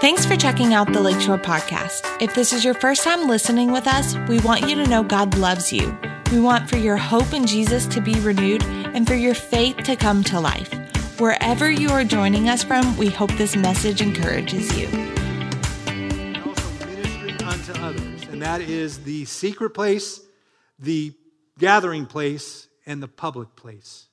Thanks for checking out the Lakeshore Podcast. If this is your first time listening with us, we want you to know God loves you. We want for your hope in Jesus to be renewed and for your faith to come to life. Wherever you are joining us from, we hope this message encourages you. And also ministering unto others. And that is the secret place, the gathering place, and the public place.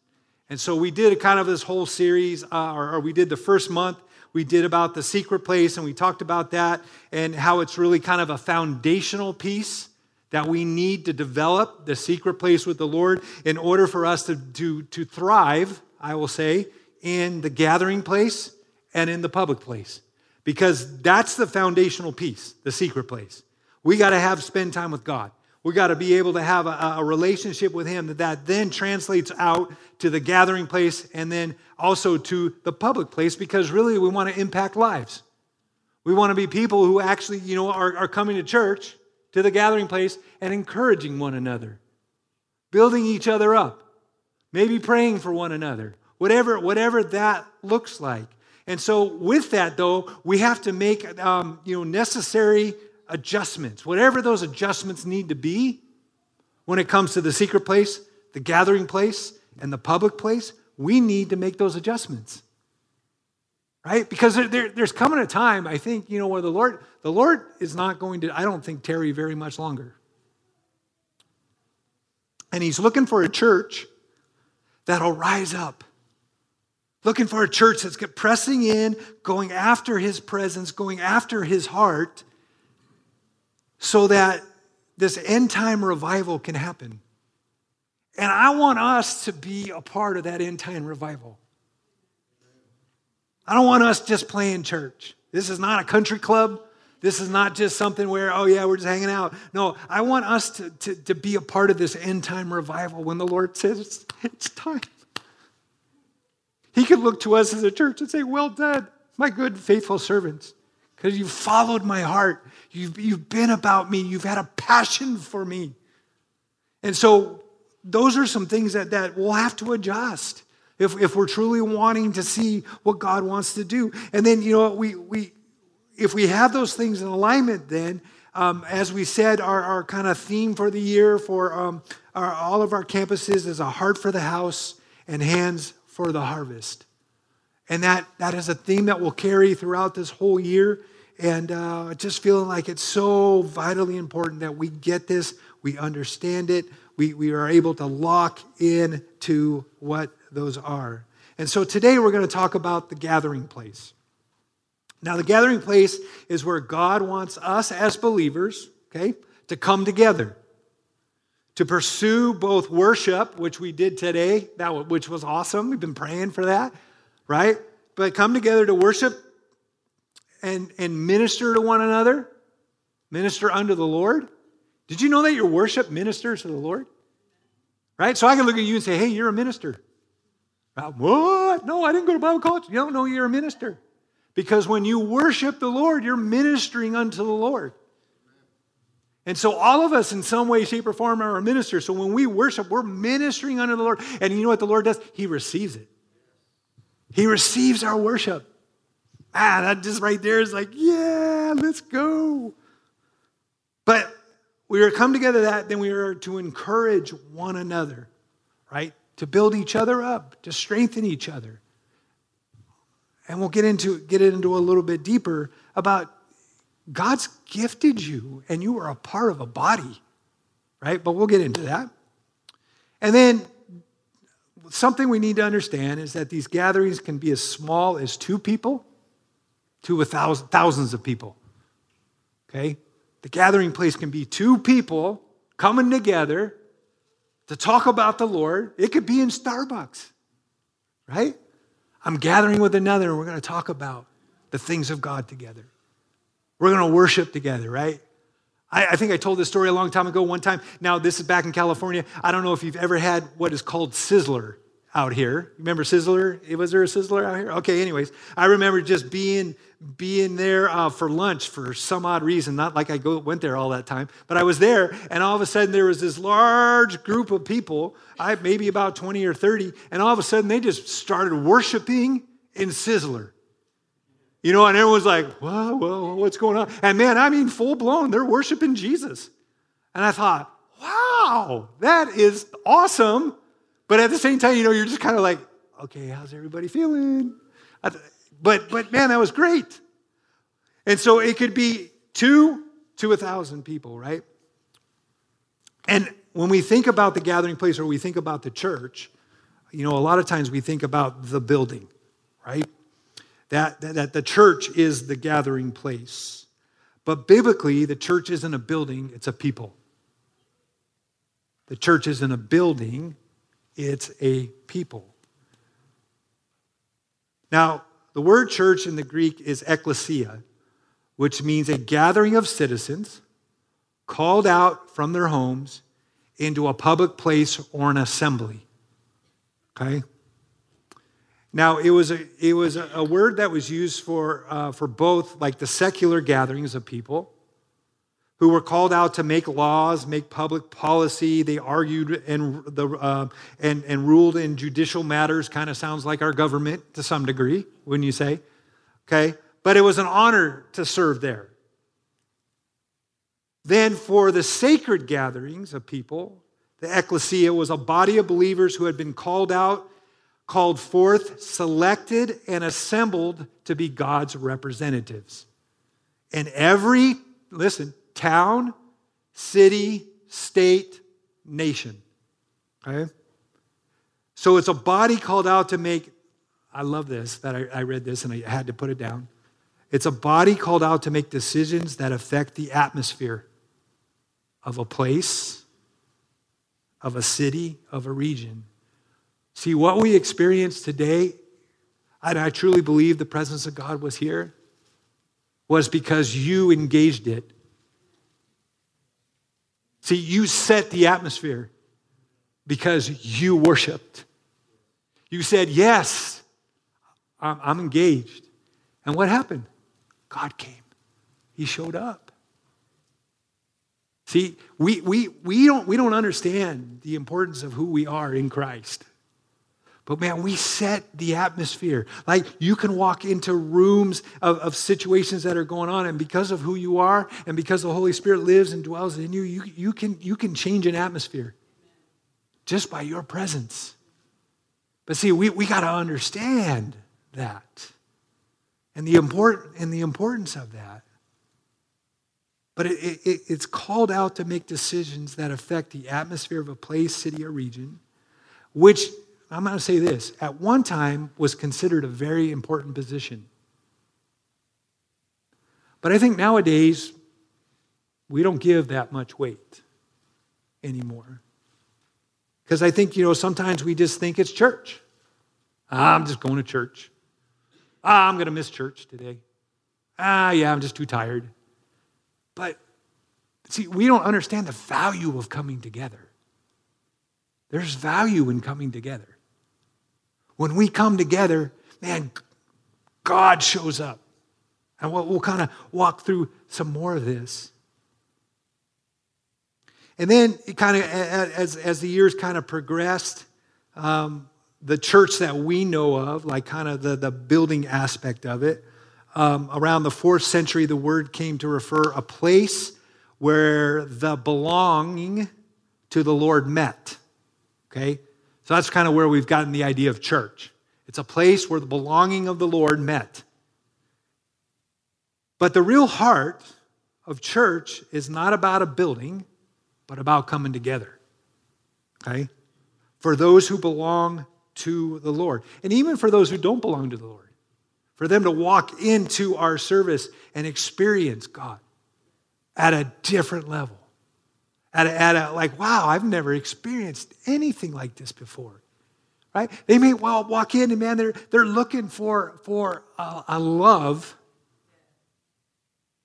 And so we did a kind of this whole series, uh, or, or we did the first month we did about the secret place, and we talked about that and how it's really kind of a foundational piece that we need to develop the secret place with the Lord in order for us to, to, to thrive, I will say, in the gathering place and in the public place. Because that's the foundational piece, the secret place. We got to have spend time with God. We got to be able to have a, a, relationship with Him that, that then translates out to the gathering place and then also to the public place because really we want to impact lives. We want to be people who actually, you know, are, are coming to church, to the gathering place, and encouraging one another, building each other up, maybe praying for one another, whatever, whatever that looks like. And so, with that, though, we have to make um, you know necessary adjustments, whatever those adjustments need to be when it comes to the secret place, the gathering place, and the public place, we need to make those adjustments. Right? Because there, there, there's coming a time, I think, you know, where the Lord, the Lord is not going to, I don't think, tarry very much longer. And He's looking for a church that'll rise up. Looking for a church that's pressing in, going after His presence, going after His heart, so that this end time revival can happen. And I want us to be a part of that end time revival. I don't want us just playing church. This is not a country club. This is not just something where, oh, yeah, we're just hanging out. No, I want us to, to, to be a part of this end time revival when the Lord says it's, it's time. He could look to us as a church and say, Well done, my good, faithful servants, because you've followed my heart. You've, you've been about me. You've had a passion for me. And so, those are some things that, that we'll have to adjust if, if we're truly wanting to see what God wants to do. And then, you know, we, we, if we have those things in alignment, then, um, as we said, our, our kind of theme for the year for um, our, all of our campuses is a heart for the house and hands for the harvest. And that, that is a theme that will carry throughout this whole year. And uh, just feeling like it's so vitally important that we get this, we understand it, we, we are able to lock in to what those are. And so today we're going to talk about the gathering place. Now, the gathering place is where God wants us as believers, okay, to come together, to pursue both worship, which we did today, that which was awesome. We've been praying for that, right? But come together to worship and, and minister to one another, minister unto the Lord. Did you know that your worship ministers to the Lord? Right? So I can look at you and say, hey, you're a minister. Uh, what? No, I didn't go to Bible college. You don't know you're a minister. Because when you worship the Lord, you're ministering unto the Lord. And so all of us in some way, shape, or form are a minister. So when we worship, we're ministering unto the Lord. And you know what the Lord does? He receives it. He receives our worship. Ah, that just right there is like, yeah, let's go. But we are come together that, then we are to encourage one another, right? To build each other up, to strengthen each other. And we'll get into get it into a little bit deeper about God's gifted you and you are a part of a body, right? But we'll get into that. And then something we need to understand is that these gatherings can be as small as two people to a thousand, thousands of people. Okay? The gathering place can be two people coming together to talk about the Lord. It could be in Starbucks, right? I'm gathering with another and we're going to talk about the things of God together. We're going to worship together, right? I, I, think I told this story a long time ago, one time. Now, this is back in California. I don't know if you've ever had what is called Sizzler out here. Remember Sizzler? Was there a Sizzler out here? Okay, anyways, I remember just being being there uh, for lunch for some odd reason. Not like I go went there all that time, but I was there, and all of a sudden there was this large group of people, I maybe about twenty or thirty, and all of a sudden they just started worshiping in Sizzler. You know, and everyone's like, whoa, whoa, what's going on? And man, I mean, full blown, they're worshiping Jesus. And I thought, wow, that is awesome. But at the same time, you know, you're just kind of like, okay, how's everybody feeling? But, but man, that was great. And so it could be two to a thousand people, right? And when we think about the gathering place or we think about the church, you know, a lot of times we think about the building, right? That, that, that the church is the gathering place. But biblically, the church isn't a building, it's a people. The church isn't a building, it's a people. Now, the word church in the Greek is ekklesia, which means a gathering of citizens called out from their homes into a public place or an assembly. Okay? Now, it was a, it was a, word that was used for, uh, for both like the secular gatherings of people who were called out to make laws, make public policy. They argued and, the, uh, and, and ruled in judicial matters, kind of sounds like our government to some degree, wouldn't you say? Okay? But it was an honor to serve there. Then, for the sacred gatherings of people, the ecclesia was a body of believers who had been called out, called forth, selected, and assembled to be God's representatives. And every, listen, town, city, state, nation. Okay? So it's a body called out to make, I love this, that I, I read this and I had to put it down. It's a body called out to make decisions that affect the atmosphere of a place, of a city, of a region. See, what we experience today, and I truly believe the presence of God was here, was because you engaged it See, you set the atmosphere because you worshiped. You said, Yes, I'm, engaged. And what happened? God came, He showed up. See, we, we, we, don't, we don't understand the importance of who we are in Christ. But man, we set the atmosphere. Like you can walk into rooms of, of, situations that are going on, and because of who you are, and because the Holy Spirit lives and dwells in you, you, you, can, you can change an atmosphere just by your presence. But see, we, we got to understand that and the, important, and the importance of that. But it, it, it's called out to make decisions that affect the atmosphere of a place, city, or region, which I'm going to say this at one time was considered a very important position. But I think nowadays, we don't give that much weight anymore. Because I think, you know, sometimes we just think it's church. Ah, I'm just going to church. Ah, I'm going to miss church today. Ah, yeah, I'm just too tired. But see, we don't understand the value of coming together. There's value in coming together. When we come together, man, God shows up. And we'll, we'll kind of walk through some more of this. And then, kind of as, as the years kind of progressed, um, the church that we know of, like kind of the, the building aspect of it, um, around the fourth century, the word came to refer a place where the belonging to the Lord met. Okay? So that's kind of where we've gotten the idea of church. It's a place where the belonging of the Lord met. But the real heart of church is not about a building, but about coming together. Okay? For those who belong to the Lord. And even for those who don't belong to the Lord. For them to walk into our service and experience God at a different level at a, at a, like, wow, I've never experienced anything like this before. Right? They may well walk in and man, they're, they're looking for, for a, a love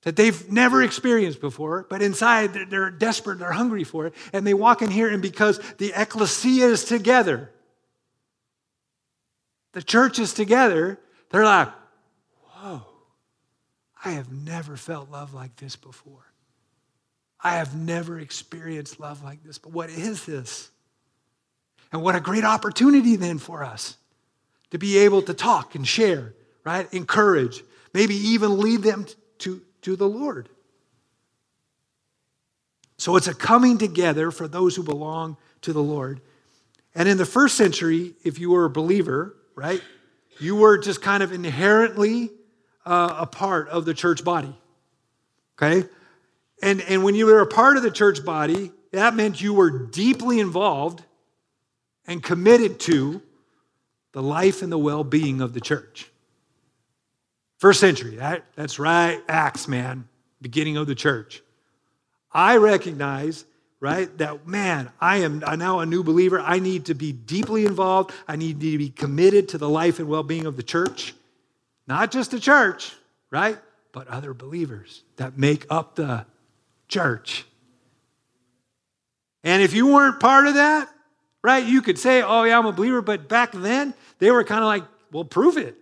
that they've never experienced before, but inside they're, they're desperate, they're hungry for it. And they walk in here, and because the ecclesia is together, the church is together, they're like, whoa, I have never felt love like this before. I have never experienced love like this, but what is this? And what a great opportunity then for us to be able to talk and share, right? Encourage, maybe even lead them to, to the Lord. So it's a coming together for those who belong to the Lord. And in the first century, if you were a believer, right, you were just kind of inherently uh, a part of the church body. Okay? And, and when you were a part of the church body, that meant you were deeply involved and committed to the life and the well being of the church. First century, that, that's right, Acts, man, beginning of the church. I recognize, right, that man, I am now a new believer. I need to be deeply involved. I need to be committed to the life and well being of the church. Not just the church, right, but other believers that make up the church. And if you weren't part of that, right, you could say, oh, yeah, I'm a believer, but back then, they were kind of like, well, prove it.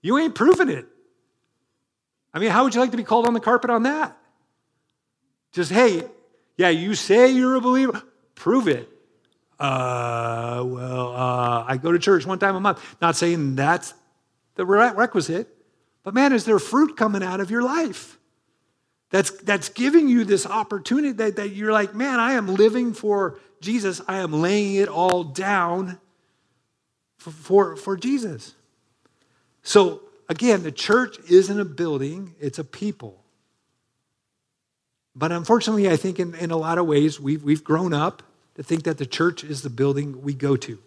You ain't proving it. I mean, how would you like to be called on the carpet on that? Just, hey, yeah, you say you're a believer, prove it. Uh, well, uh, I go to church one time a month. Not saying that's the requisite, but man, is there fruit coming out of your life? That's, that's giving you this opportunity that, that you're like, man, I am living for Jesus. I am laying it all down for, for, for Jesus. So, again, the church isn't a building, it's a people. But unfortunately, I think in, in a lot of ways, we've, we've grown up to think that the church is the building we go to.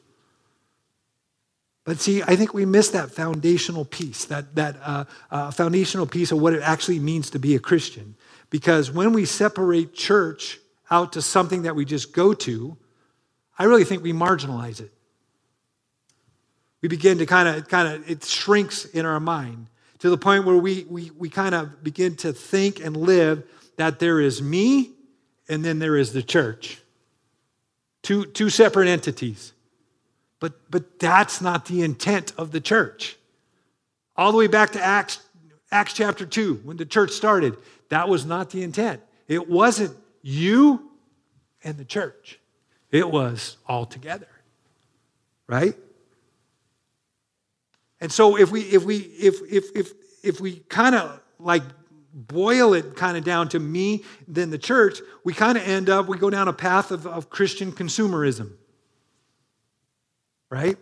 But see, I think we miss that foundational piece, that, that uh, uh, foundational piece of what it actually means to be a Christian. Because when we separate church out to something that we just go to, I really think we marginalize it. We begin to kind of, kind of, it shrinks in our mind to the point where we, we, we kind of begin to think and live that there is me and then there is the church. Two, two separate entities. But, but that's not the intent of the church. All the way back to Acts, Acts chapter 2, when the church started, that was not the intent. It wasn't you and the church, it was all together. Right? And so if we if we if if if if we kind of like boil it kind of down to me then the church, we kind of end up, we go down a path of, of Christian consumerism right?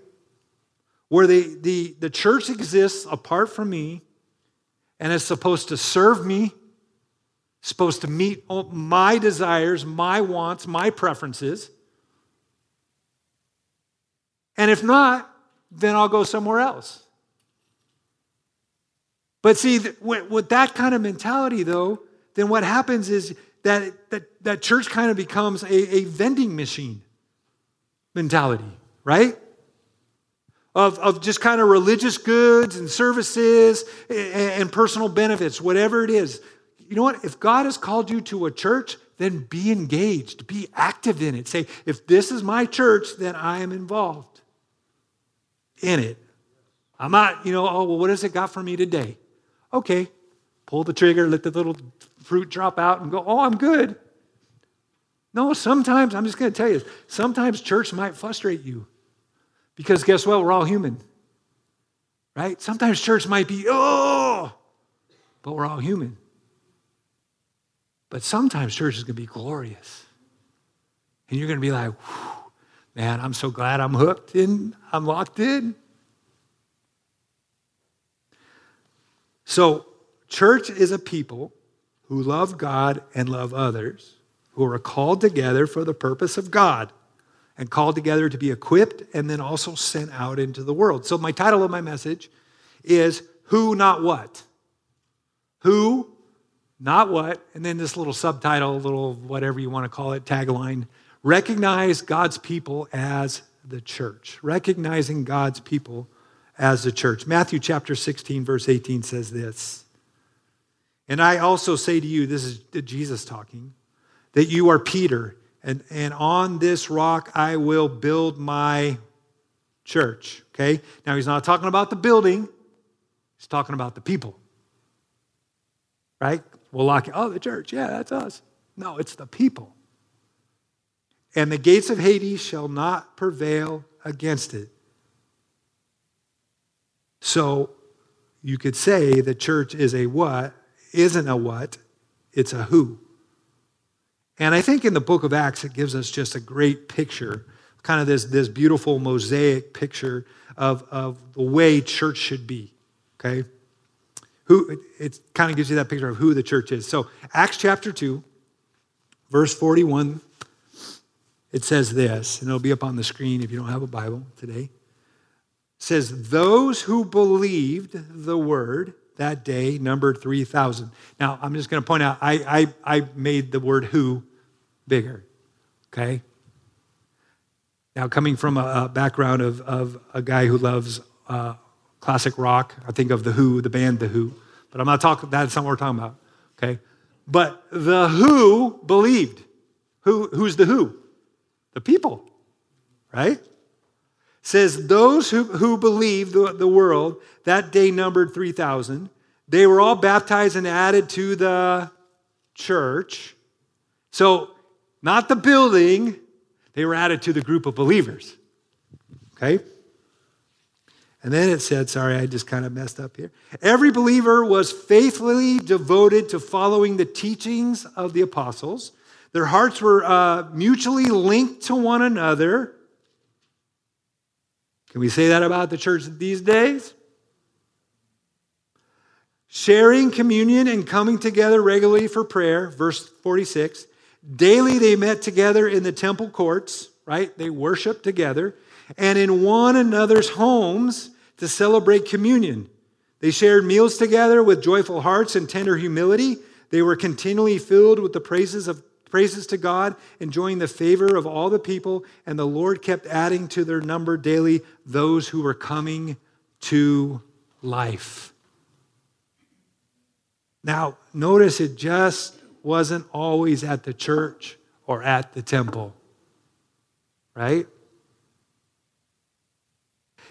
Where the, the, the church exists apart from me and is supposed to serve me, supposed to meet my desires, my wants, my preferences. And if not, then I'll go somewhere else. But see, with that kind of mentality, though, then what happens is that, that, that church kind of becomes a, a vending machine mentality, right? Of, of just kind of religious goods and services and, and personal benefits, whatever it is. You know what? If God has called you to a church, then be engaged, be active in it. Say, if this is my church, then I am involved in it. I'm not, you know, oh, well, what has it got for me today? Okay, pull the trigger, let the little fruit drop out, and go, oh, I'm good. No, sometimes, I'm just going to tell you, sometimes church might frustrate you. Because guess what? We're all human. Right? Sometimes church might be, oh, but we're all human. But sometimes church is going to be glorious. And you're going to be like, man, I'm so glad I'm hooked in, I'm locked in. So, church is a people who love God and love others, who are called together for the purpose of God and called together to be equipped and then also sent out into the world. So, my title of my message is Who, Not What. Who, not what, and then this little subtitle, little whatever you want to call it, tagline recognize God's people as the church. Recognizing God's people as the church. Matthew chapter 16, verse 18 says this. And I also say to you, this is Jesus talking, that you are Peter and, and on this rock I will build my church. Okay? Now he's not talking about the building, he's talking about the people. Right? We'll lock it. Oh, the church. Yeah, that's us. No, it's the people. And the gates of Hades shall not prevail against it. So you could say the church is a what, isn't a what, it's a who. And I think in the book of Acts, it gives us just a great picture, kind of this, this beautiful mosaic picture of, of the way church should be. Okay? Who it kind of gives you that picture of who the church is. So Acts chapter 2, verse 41, it says this, and it'll be up on the screen if you don't have a Bible today. It says, Those who believed the word that day numbered 3,000. Now, I'm just going to point out, I, I, I made the word who bigger, okay? Now, coming from a, background of, of a guy who loves uh, classic rock, I think of The Who, the band The Who, but I'm not talking, that's not what we're talking about, okay? But the who believed. Who, who's the who? The people, right? Says those who, who believed the, the world that day numbered 3,000. They were all baptized and added to the church. So, not the building, they were added to the group of believers. Okay? And then it said, sorry, I just kind of messed up here. Every believer was faithfully devoted to following the teachings of the apostles. Their hearts were uh, mutually linked to one another can we say that about the church these days? Sharing communion and coming together regularly for prayer, verse 46. Daily they met together in the temple courts, right? They worshiped together, and in one another's homes to celebrate communion. They shared meals together with joyful hearts and tender humility. They were continually filled with the praises of praises to God, enjoying the favor of all the people, and the Lord kept adding to their number daily those who were coming to life. Now, notice it just wasn't always at the church or at the temple, right?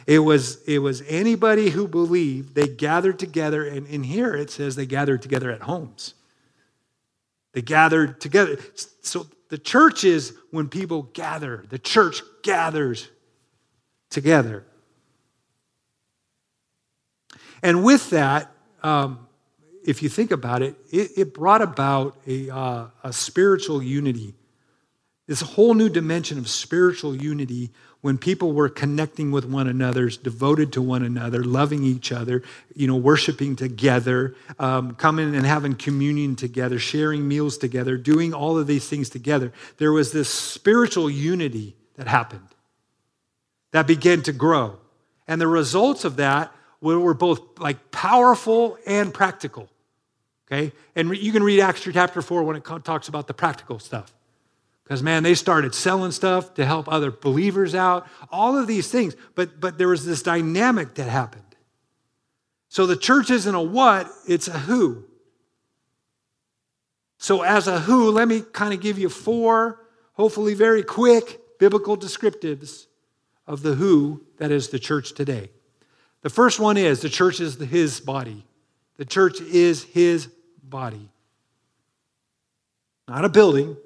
It was, it was anybody who believed, they gathered together, and in here it says they gathered together at homes. They gathered together. So the church is when people gather, the church gathers together. And with that, um, if you think about it, it, it brought about a, uh, a spiritual unity, this whole new dimension of spiritual unity when people were connecting with one another, devoted to one another, loving each other, you know, worshiping together, um, coming and having communion together, sharing meals together, doing all of these things together, there was this spiritual unity that happened that began to grow. And the results of that were both like powerful and practical. Okay? And you can read Acts chapter 4 when it talks about the practical stuff. Because, man, they started selling stuff to help other believers out, all of these things. But, but there was this dynamic that happened. So the church isn't a what, it's a who. So, as a who, let me kind of give you four, hopefully very quick, biblical descriptives of the who that is the church today. The first one is the church is his body. The church is his body. Not a building,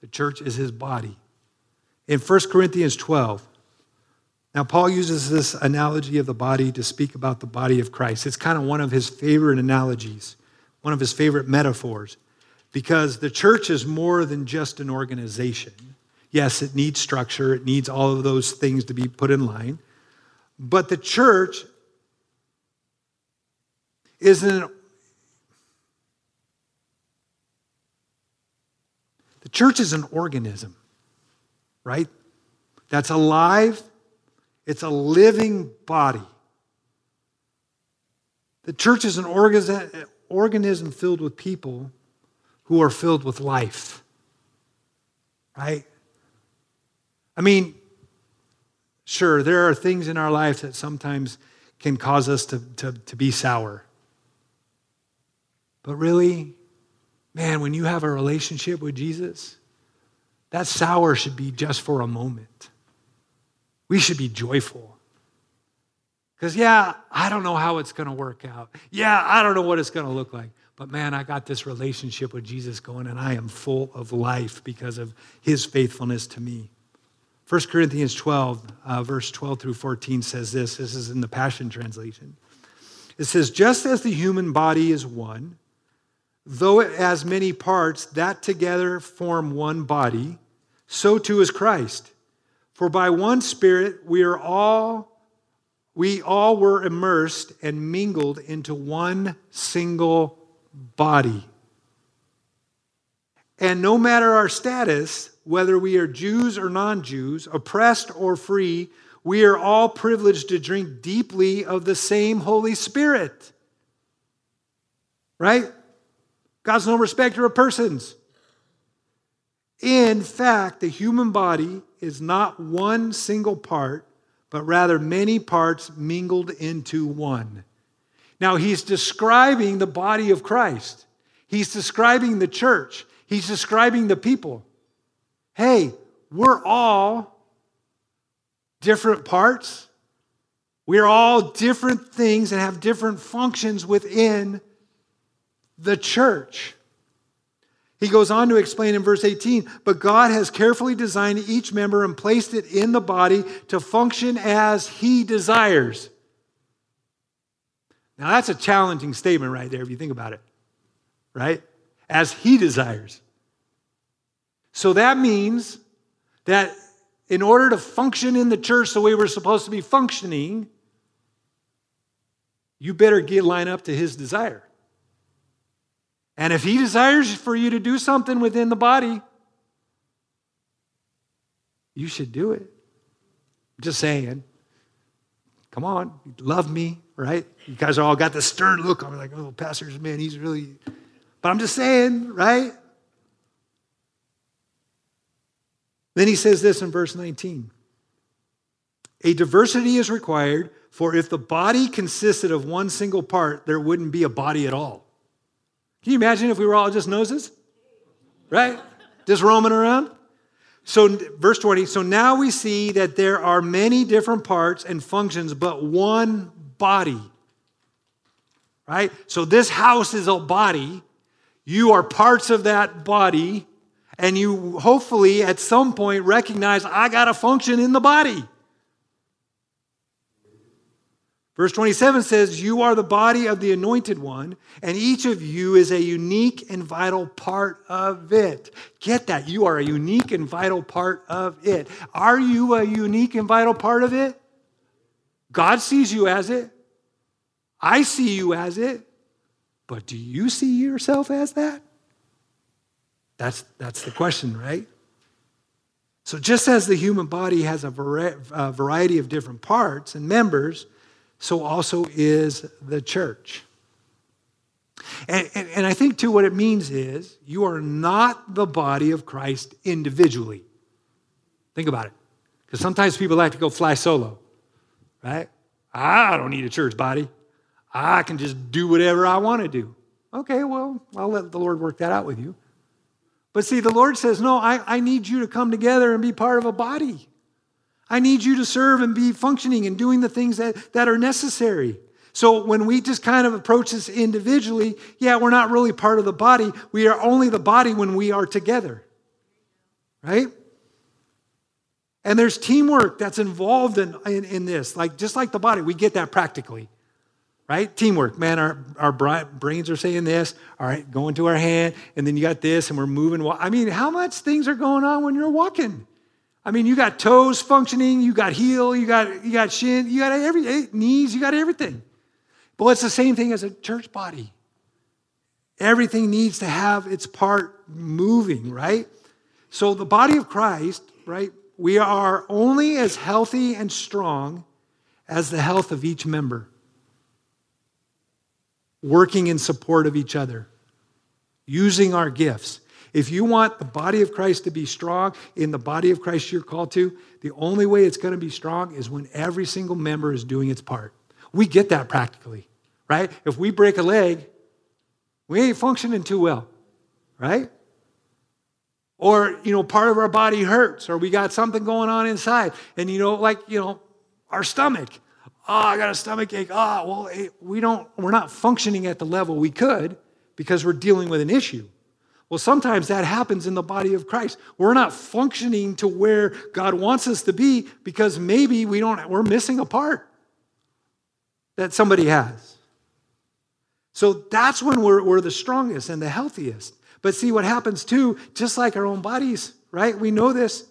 the church is his body. In 1 Corinthians 12, now Paul uses this analogy of the body to speak about the body of Christ. It's kind of one of his favorite analogies, one of his favorite metaphors, because the church is more than just an organization. Yes, it needs structure, it needs all of those things to be put in line. But the church isn't The church is an organism, right? That's alive, it's a living body. The church is an organism filled with people who are filled with life, right? I mean, sure, there are things in our life that sometimes can cause us to, to, to be sour. But really, Man, when you have a relationship with Jesus, that sour should be just for a moment. We should be joyful. Because, yeah, I don't know how it's going to work out. Yeah, I don't know what it's going to look like. But man, I got this relationship with Jesus going, and I am full of life because of his faithfulness to me. 1 Corinthians 12, uh, verse 12 through 14 says this. This is in the Passion Translation. It says, Just as the human body is one, though it has many parts that together form one body, so too is Christ. For by one Spirit we are all we all were immersed and mingled into one single body. And no matter our status, whether we are Jews or non Jews, oppressed or free, we are all privileged to drink deeply of the same Holy Spirit. Right? God's no respecter of persons. In fact, the human body is not one single part, but rather many parts mingled into one. Now, he's describing the body of Christ, he's describing the church, he's describing the people hey, we're all different parts. We're all different things and have different functions within the church. He goes on to explain in verse 18, but God has carefully designed each member and placed it in the body to function as He desires. Now, that's a challenging statement right there if you think about it, right? As He desires. So that means that in order to function in the church the way we're supposed to be functioning, you better get line up to his desire. And if he desires for you to do something within the body, you should do it. I'm Just saying. Come on, love me, right? You guys all got this stern look on me like, oh, pastor's man, he's really. But I'm just saying, right? Then he says this in verse 19 A diversity is required, for if the body consisted of one single part, there wouldn't be a body at all. Can you imagine if we were all just noses? Right? Just roaming around? So, verse 20, so now we see that there are many different parts and functions, but one body. Right? So, this house is a body. You are parts of that body and you hopefully at some point recognize I got a function in the body. Verse 27 says, You are the body of the anointed one, and each of you is a unique and vital part of it. Get that. You are a unique and vital part of it. Are you a unique and vital part of it? God sees you as it. I see you as it. But do you see yourself as that? That's, that's the question, right? So, just as the human body has a variety of different parts and members, so also is the church. And, and, and, I think, too, what it means is you are not the body of Christ individually. Think about it. Because sometimes people like to go fly solo, right? I don't need a church body. I can just do whatever I want to do. Okay, well, I'll let the Lord work that out with you. But see, the Lord says, No, I, I need you to come together and be part of a body. I need you to serve and be functioning and doing the things that, that are necessary. So when we just kind of approach this individually, yeah, we're not really part of the body. We are only the body when we are together. Right? And there's teamwork that's involved in, in, in this. Like just like the body, we get that practically right? Teamwork. Man, our, our brains are saying this, all right, going to our hand, and then you got this, and we're moving. I mean, how much things are going on when you're walking? I mean, you got toes functioning, you got heel, you got, you got shin, you got every, eh, knees, you got everything. But it's the same thing as a church body. Everything needs to have its part moving, right? So the body of Christ, right, we are only as healthy and strong as the health of each member working in support of each other, using our gifts. If you want the body of Christ to be strong in the body of Christ you're called to, the only way it's going to be strong is when every single member is doing its part. We get that practically, right? If we break a leg, we ain't functioning too well, right? Or, you know, part of our body hurts, or we got something going on inside. And, you know, like, you know, our stomach oh, I got a stomach ache. Oh, well, we don't, we're not functioning at the level we could because we're dealing with an issue. Well, sometimes that happens in the body of Christ. We're not functioning to where God wants us to be because maybe we don't we're missing a part that somebody has. So that's when we're, we're the strongest and the healthiest. But see what happens too, just like our own bodies, right? We know this.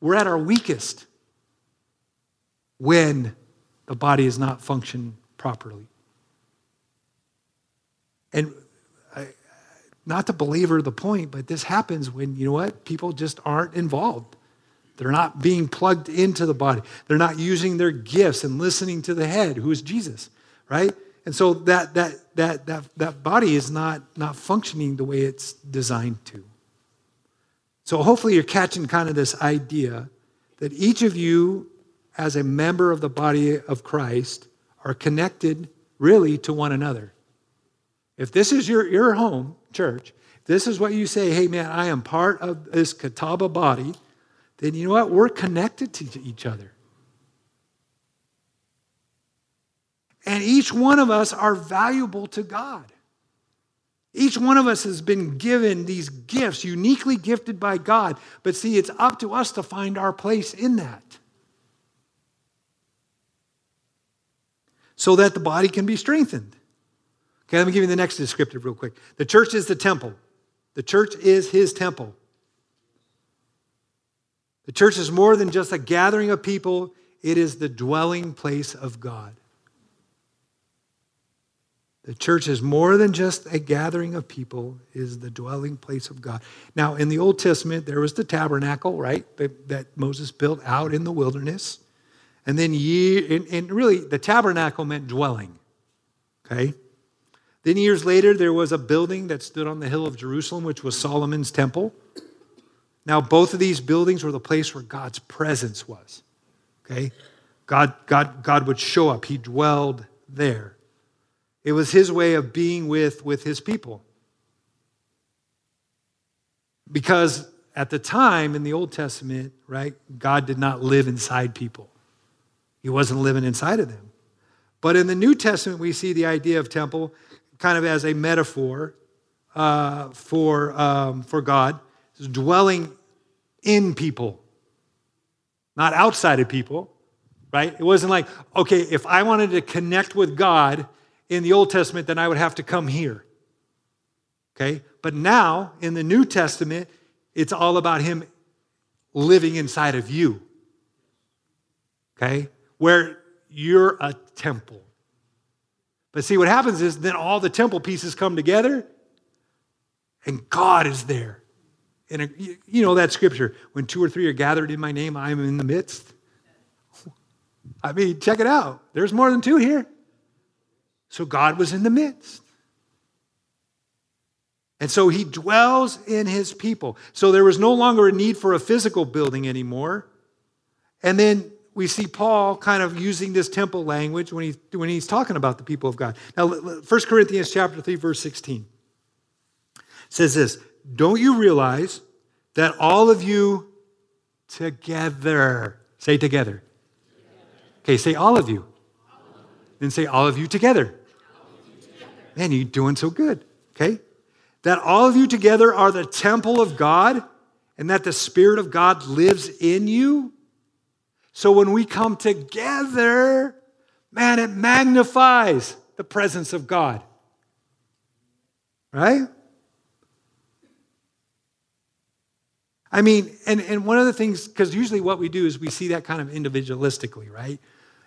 We're at our weakest when the body is not functioning properly. And not to belabor the point, but this happens when, you know what, people just aren't involved. They're not being plugged into the body. They're not using their gifts and listening to the head, who is Jesus, right? And so that that that that that body is not not functioning the way it's designed to. So hopefully you're catching kind of this idea that each of you as a member of the body of Christ are connected really to one another. If this is your, your home, church, this is what you say, hey man, I am part of this Catawba body, then you know what? We're connected to each other. And each one of us are valuable to God. Each one of us has been given these gifts, uniquely gifted by God. But see, it's up to us to find our place in that. So that the body can be strengthened. Okay, let me give you the next descriptive real quick. The church is the temple. The church is his temple. The church is more than just a gathering of people, it is the dwelling place of God. The church is more than just a gathering of people, is the dwelling place of God. Now, in the Old Testament, there was the tabernacle, right, that, that Moses built out in the wilderness. And then, ye, and, and really, the tabernacle meant dwelling, okay? Then, years later, there was a building that stood on the hill of Jerusalem, which was Solomon's temple. Now, both of these buildings were the place where God's presence was. Okay? God, God, God would show up, He dwelled there. It was His way of being with, with His people. Because at the time in the Old Testament, right, God did not live inside people, He wasn't living inside of them. But in the New Testament, we see the idea of temple kind of as a metaphor uh, for, um, for God, dwelling in people, not outside of people, right? It wasn't like, okay, if I wanted to connect with God in the Old Testament, then I would have to come here. Okay? But now, in the New Testament, it's all about Him living inside of you. Okay? Where you're a temple. But see, what happens is then all the temple pieces come together and God is there. And you know that scripture when two or three are gathered in my name, I am in the midst. I mean, check it out. There's more than two here. So God was in the midst. And so he dwells in his people. So there was no longer a need for a physical building anymore. And then we see Paul kind of using this temple language when, he, when he's talking about the people of God. Now, 1 Corinthians chapter 3, verse 16 says this Don't you realize that all of you together, say together. Okay, say all of you. Then say all of you together. Man, you're doing so good. Okay? That all of you together are the temple of God and that the Spirit of God lives in you. So when we come together, man, it magnifies the presence of God. Right? I mean, and, and one of the things, because usually what we do is we see that kind of individualistically, right?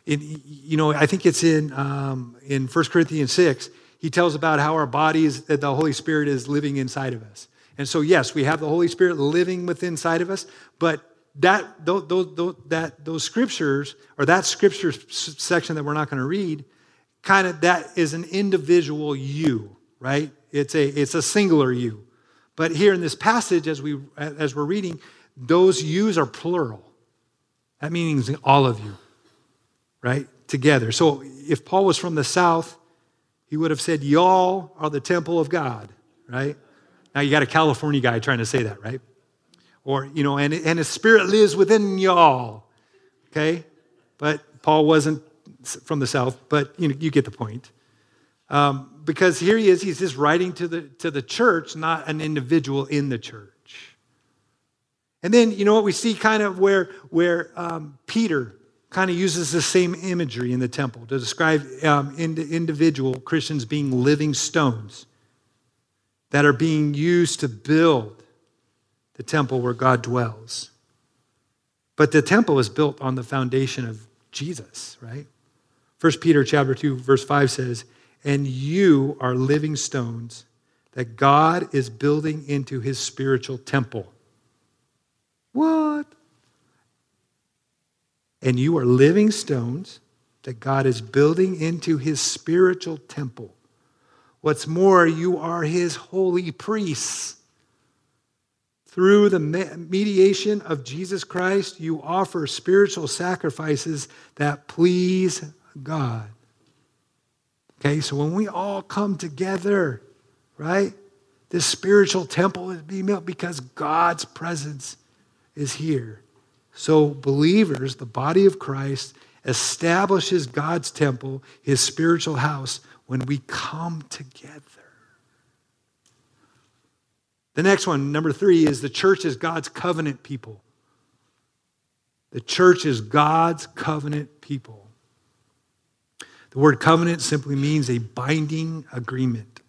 In, you know, I think it's in, um, in 1 Corinthians 6, he tells about how our bodies, that the Holy Spirit is living inside of us. And so, yes, we have the Holy Spirit living within inside of us, but that those, those, that, those scriptures or that scripture section that we're not going to read kind of that is an individual you right? It's a it's a singular you. But here in this passage as we as we're reading those yous are plural. That means all of you right? Together. So if paul was from the south he would have said y'all are the temple of god right? Now you got a california guy trying to say that right or, you know, and, and his spirit lives within y'all. Okay? But Paul wasn't from the south, but you know, you get the point. Um, because here he is, he's just writing to the, to the church, not an individual in the church. And then, you know what, we see kind of where, where um, Peter kind of uses the same imagery in the temple to describe um, individual Christians being living stones that are being used to build the temple where God dwells. But the temple is built on the foundation of Jesus, right? 1 Peter chapter 2 verse 5 says, "And you are living stones that God is building into his spiritual temple." What? And you are living stones that God is building into his spiritual temple. What's more, you are his holy priests. Through the mediation of Jesus Christ, you offer spiritual sacrifices that please God. Okay, so when we all come together, right, this spiritual temple is being built because God's presence is here. So, believers, the body of Christ, establishes God's temple, his spiritual house, when we come together. The next one, number three, is the church is God's covenant people. The church is God's covenant people. The word covenant simply means a binding agreement.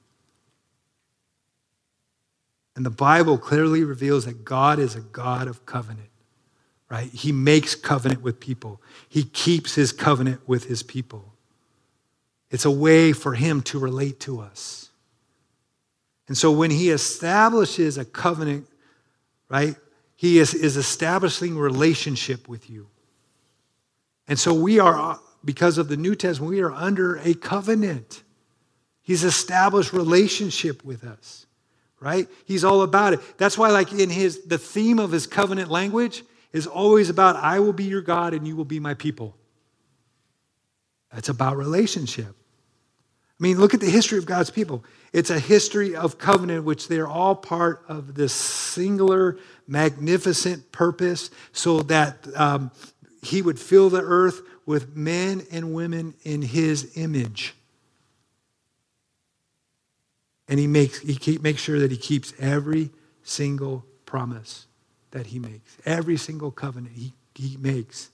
And the Bible clearly reveals that God is a God of covenant, right? He makes covenant with people, He keeps His covenant with His people. It's a way for Him to relate to us. And so when He establishes a covenant, right, He is, is establishing relationship with you. And so we are, uh, because of the New Testament, we are under a covenant. He's established relationship with us, right? He's all about it. That's why, like in his, the theme of his covenant language is always about, I will be your God and you will be my people. That's about relationship. I mean, look at the history of God's people. It's a history of covenant, which they're all part of this singular, magnificent purpose so that um, He would fill the earth with men and women in His image. And He makes, he keep, makes sure that He keeps every single promise that He makes, every single covenant He, he makes.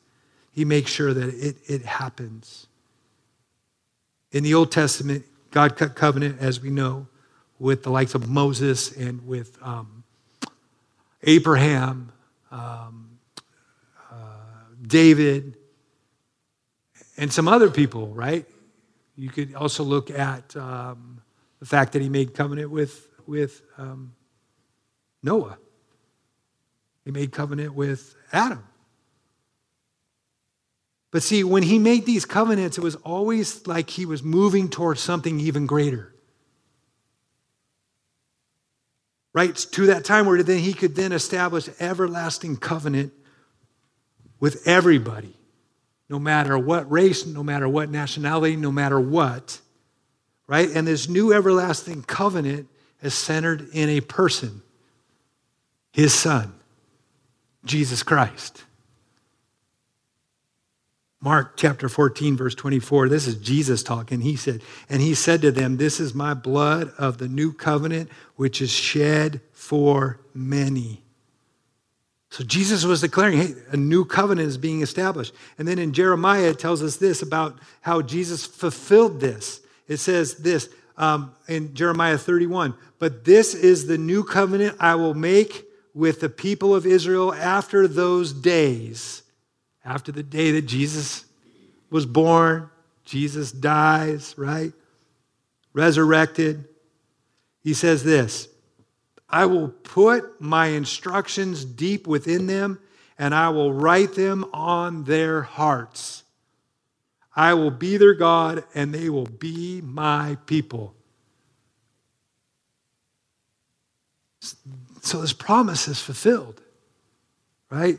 He makes sure that it, it happens. In the Old Testament, God cut covenant, as we know, with the likes of Moses and with um, Abraham, um, uh, David, and some other people, right? You could also look at um, the fact that he made covenant with, with um, Noah. He made covenant with Adam. But see, when he made these covenants, it was always like he was moving towards something even greater. Right? To that time where then he could then establish everlasting covenant with everybody, no matter what race, no matter what nationality, no matter what. Right? And this new everlasting covenant is centered in a person, his son, Jesus Christ. Mark chapter 14, verse 24, this is Jesus talking. He said, And he said to them, This is my blood of the new covenant, which is shed for many. So Jesus was declaring, hey, a new covenant is being established. And then in Jeremiah, it tells us this about how Jesus fulfilled this. It says this um, in Jeremiah 31 But this is the new covenant I will make with the people of Israel after those days after the day that Jesus was born, Jesus dies, right? Resurrected. He says this I will put my instructions deep within them, and I will write them on their hearts. I will be their God, and they will be my people. So this promise is fulfilled, right?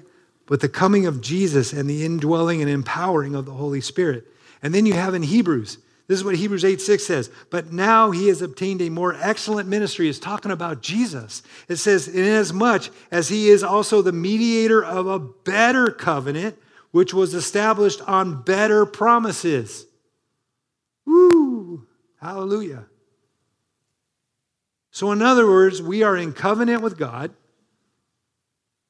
With the coming of Jesus and the indwelling and empowering of the Holy Spirit. And then you have in Hebrews, this is what Hebrews 8 6 says. But now he has obtained a more excellent ministry. It's talking about Jesus. It says, Inasmuch as he is also the mediator of a better covenant, which was established on better promises. Woo! Hallelujah. So, in other words, we are in covenant with God.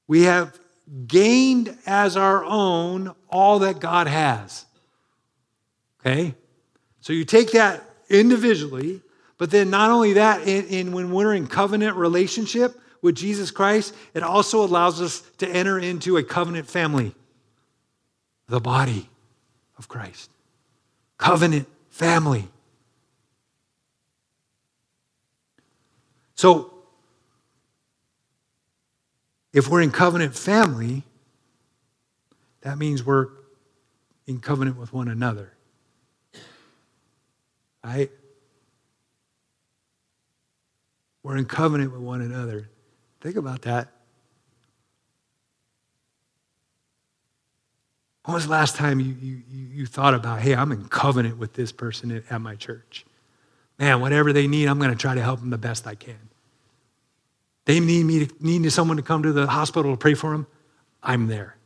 We have gained as our own all that God has. Okay? So you take that individually, but then not only that, in, in, when we're in covenant relationship with Jesus Christ, it also allows us to enter into a covenant family, the body of Christ. Covenant family. So, if we're in covenant family, that means we're in covenant with one another. Right? We're in covenant with one another. Think about that. When was the last time you, you, you thought about, hey, I'm in covenant with this person at my church? Man, whatever they need, I'm going to try to help them the best I can. They need me to, need someone to come to the hospital to pray for them. I'm there.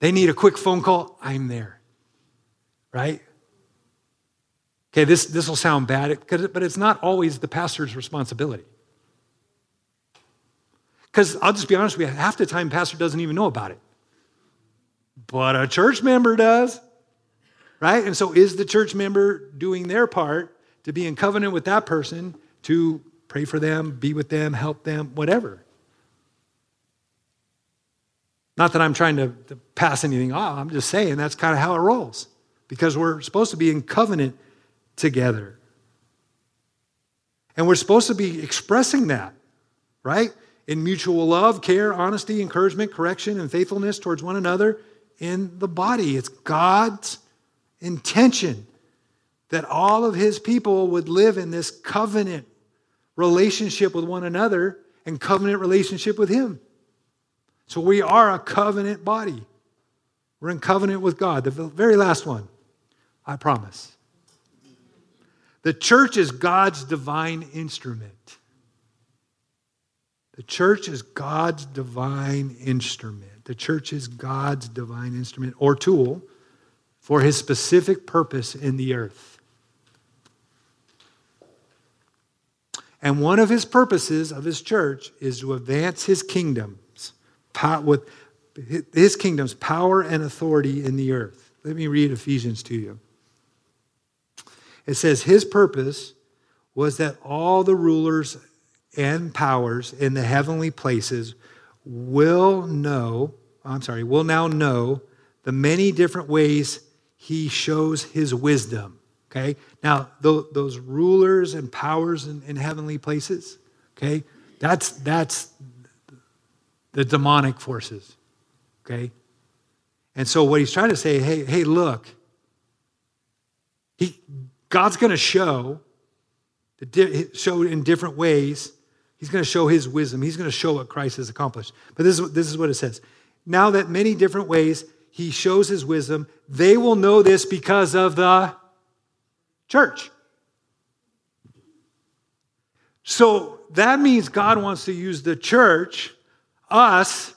They need a quick phone call. I'm there. Right? Okay, this, this will sound bad, but it's not always the pastor's responsibility. Because I'll just be honest with you, half the time, pastor doesn't even know about it. But a church member does. Right? And so is the church member doing their part to be in covenant with that person to pray for them, be with them, help them, whatever. Not that I'm trying to, to pass anything off, I'm just saying that's kind of how it rolls because we're supposed to be in covenant together. And we're supposed to be expressing that, right? In mutual love, care, honesty, encouragement, correction, and faithfulness towards one another in the body. It's God's intention that all of his people would live in this covenant relationship with one another and covenant relationship with Him. So we are a covenant body. We're in covenant with God. The very last one, I promise. The church is God's divine instrument. The church is God's divine instrument. The church is God's divine instrument or tool for his specific purpose in the earth. And one of his purposes of his church is to advance his kingdoms with his kingdom's power and authority in the earth. Let me read Ephesians to you. It says his purpose was that all the rulers and powers in the heavenly places will know, I'm sorry, will now know the many different ways he shows his wisdom Okay? Now, those rulers and powers in, in heavenly places, okay? That's, that's the demonic forces, okay? And so what he's trying to say, hey, hey, look, he, God's going to show, the, show in different ways. He's going to show his wisdom. He's going to show what Christ has accomplished. But this is, this is what it says. Now that many different ways he shows his wisdom, they will know this because of the church. So that means God wants to use the church, us,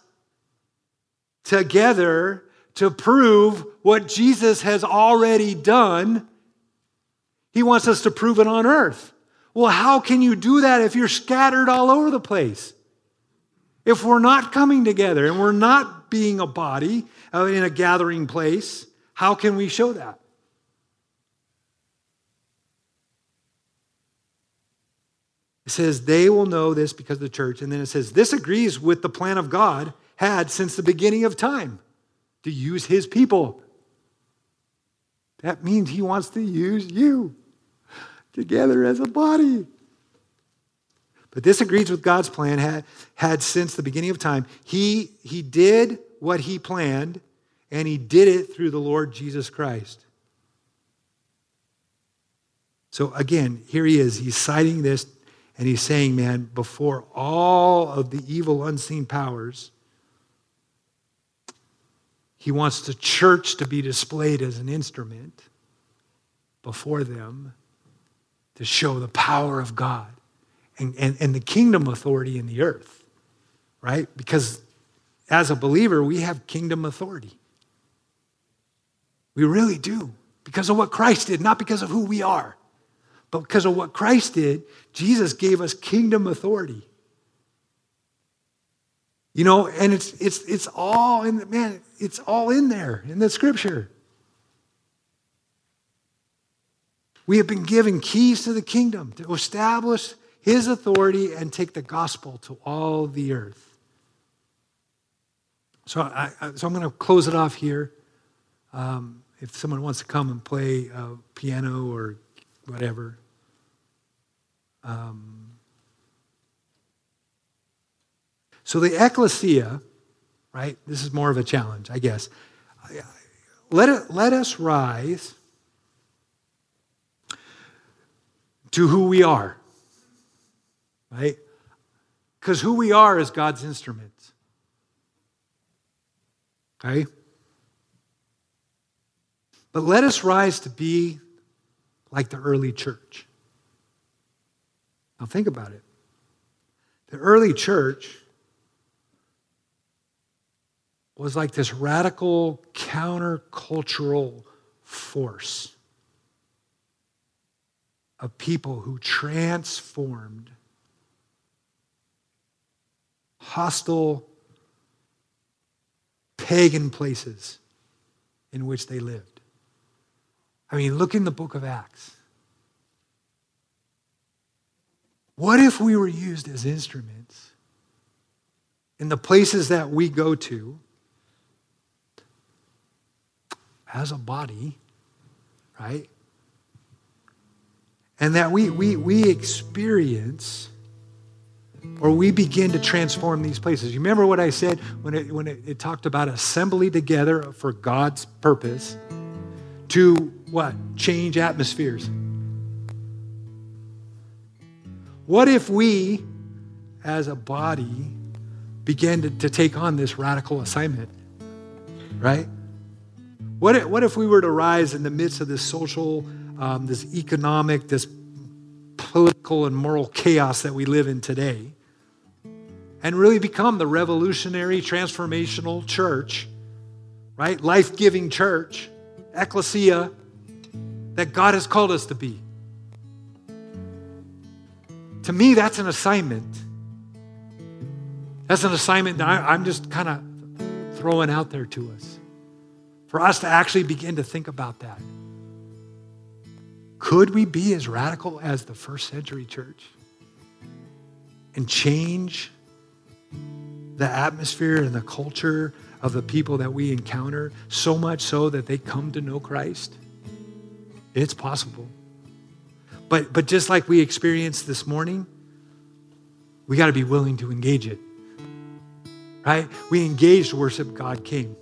together to prove what Jesus has already done. He wants us to prove it on earth. Well, how can you do that if you're scattered all over the place? If we're not coming together and we're not being a body uh, in a gathering place, how can we show that? It says, they will know this because of the church. And then it says, this agrees with the plan of God had since the beginning of time to use his people. That means he wants to use you together as a body. But this agrees with God's plan had, had since the beginning of time. He, he did what he planned, and he did it through the Lord Jesus Christ. So again, here he is. He's citing this and he's saying, man, before all of the evil unseen powers, he wants the church to be displayed as an instrument before them to show the power of God and, and, and the kingdom authority in the earth, right? Because as a believer, we have kingdom authority. We really do, because of what Christ did, not because of who we are. But because of what Christ did, Jesus gave us kingdom authority. You know, and it's it's it's all in man, it's all in there in the scripture. We have been given keys to the kingdom to establish his authority and take the gospel to all the earth. So, I, so I'm going to close it off here. Um, if someone wants to come and play a piano or whatever. Um, so the ecclesia, right? This is more of a challenge, I guess. Let, it, let us rise to who we are, right? Because who we are is God's instrument. Okay? But let us rise to be like the early church. Now, think about it. The early church was like this radical countercultural force of people who transformed hostile, pagan places in which they lived. I mean, look in the book of Acts. What if we were used as instruments in the places that we go to as a body, right? and that we, we, we experience or we begin to transform these places. You remember what I said when it, when it, it talked about assembly together for God's purpose to what? Change atmospheres. What if we, as a body, began to, to take on this radical assignment? Right? What if, what if we were to rise in the midst of this social um, this economic, this political and moral chaos that we live in today, and really become the revolutionary, transformational church, right? Life giving church, ecclesia, that God has called us to be. To me, that's an assignment. That's an assignment that I'm just kind of throwing out there to us. For us to actually begin to think about that. Could we be as radical as the first century church and change the atmosphere and the culture of the people that we encounter so much so that they come to know Christ? It's possible. But, but just like we experienced this morning, we got to be willing to engage it. Right? We engaged worship, God came.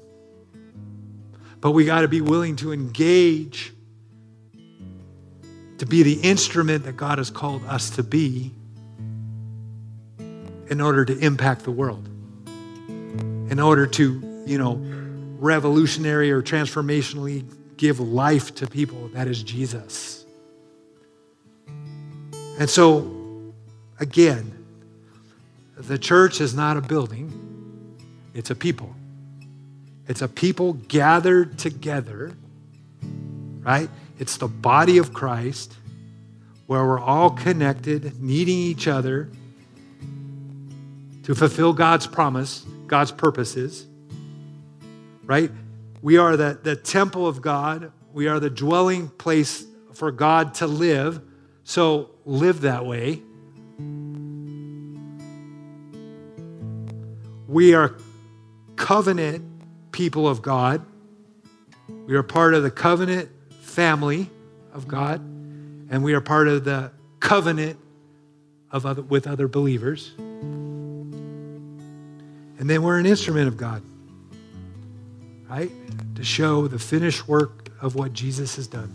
But we got to be willing to engage to be the instrument that God has called us to be in order to impact the world, in order to, you know, revolutionary or transformationally give life to people. That is Jesus. And so, again, the church is not a building, it's a people. It's a people gathered together, right? It's the body of Christ where we're all connected, needing each other to fulfill God's promise, God's purposes. Right? We are the, the temple of God. We are the dwelling place for God to live. So live that way. We are covenant people of God. We are part of the covenant family of God, and we are part of the covenant of other, with other believers. And then we're an instrument of God, right? To show the finished work of what Jesus has done.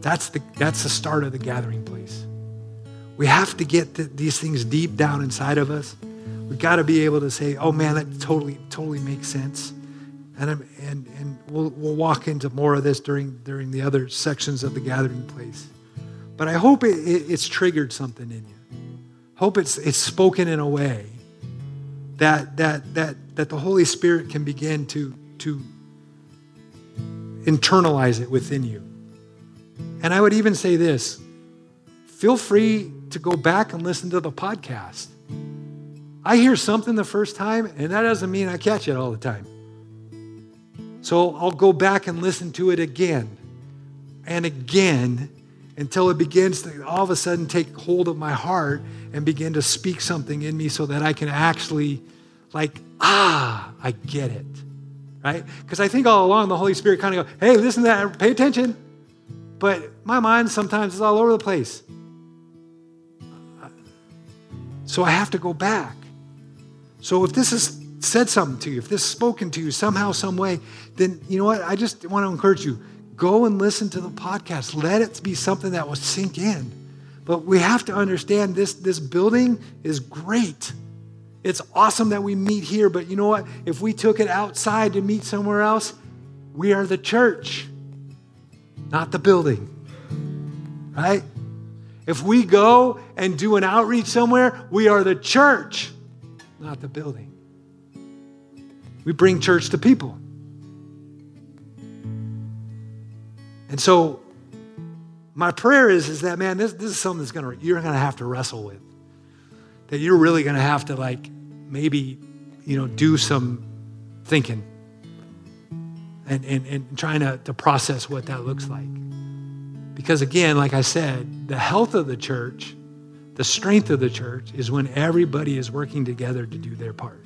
That's the, that's the start of the gathering place. We have to get the, these things deep down inside of us. We've got to be able to say, oh man, that totally, totally makes sense. And, and, and we'll, we'll walk into more of this during, during the other sections of the gathering place. But I hope it, it, it's triggered something in you. Hope it's, it's spoken in a way that, that, that, that the Holy Spirit can begin to, to internalize it within you. And, I would even say this feel free to go back and listen to the podcast. I hear something the first time, and that doesn't mean I catch it all the time. So I'll go back and listen to it again and again until it begins to all of a sudden take hold of my heart and begin to speak something in me so that I can actually, like, ah, I get it. Right? Because I think all along the Holy Spirit kind of go, hey, listen to that, pay attention. But my mind sometimes is all over the place. So I have to go back. So if this has said something to you, if this has spoken to you somehow, some way, then you know what? I just want to encourage you go and listen to the podcast. Let it be something that will sink in. But we have to understand this, this building is great. It's awesome that we meet here, but you know what? If we took it outside to meet somewhere else, we are the church, not the building. Right? If we go and do an outreach somewhere, we are the church, not the building. We bring church to people. And so my prayer is, is that, man, this, this is something that's gonna, you're gonna have to wrestle with. That you're really gonna have to like maybe, you know, do some thinking and, and, and trying to, to process what that looks like. Because again, like I said, the health of the church, the strength of the church is when everybody is working together to do their part.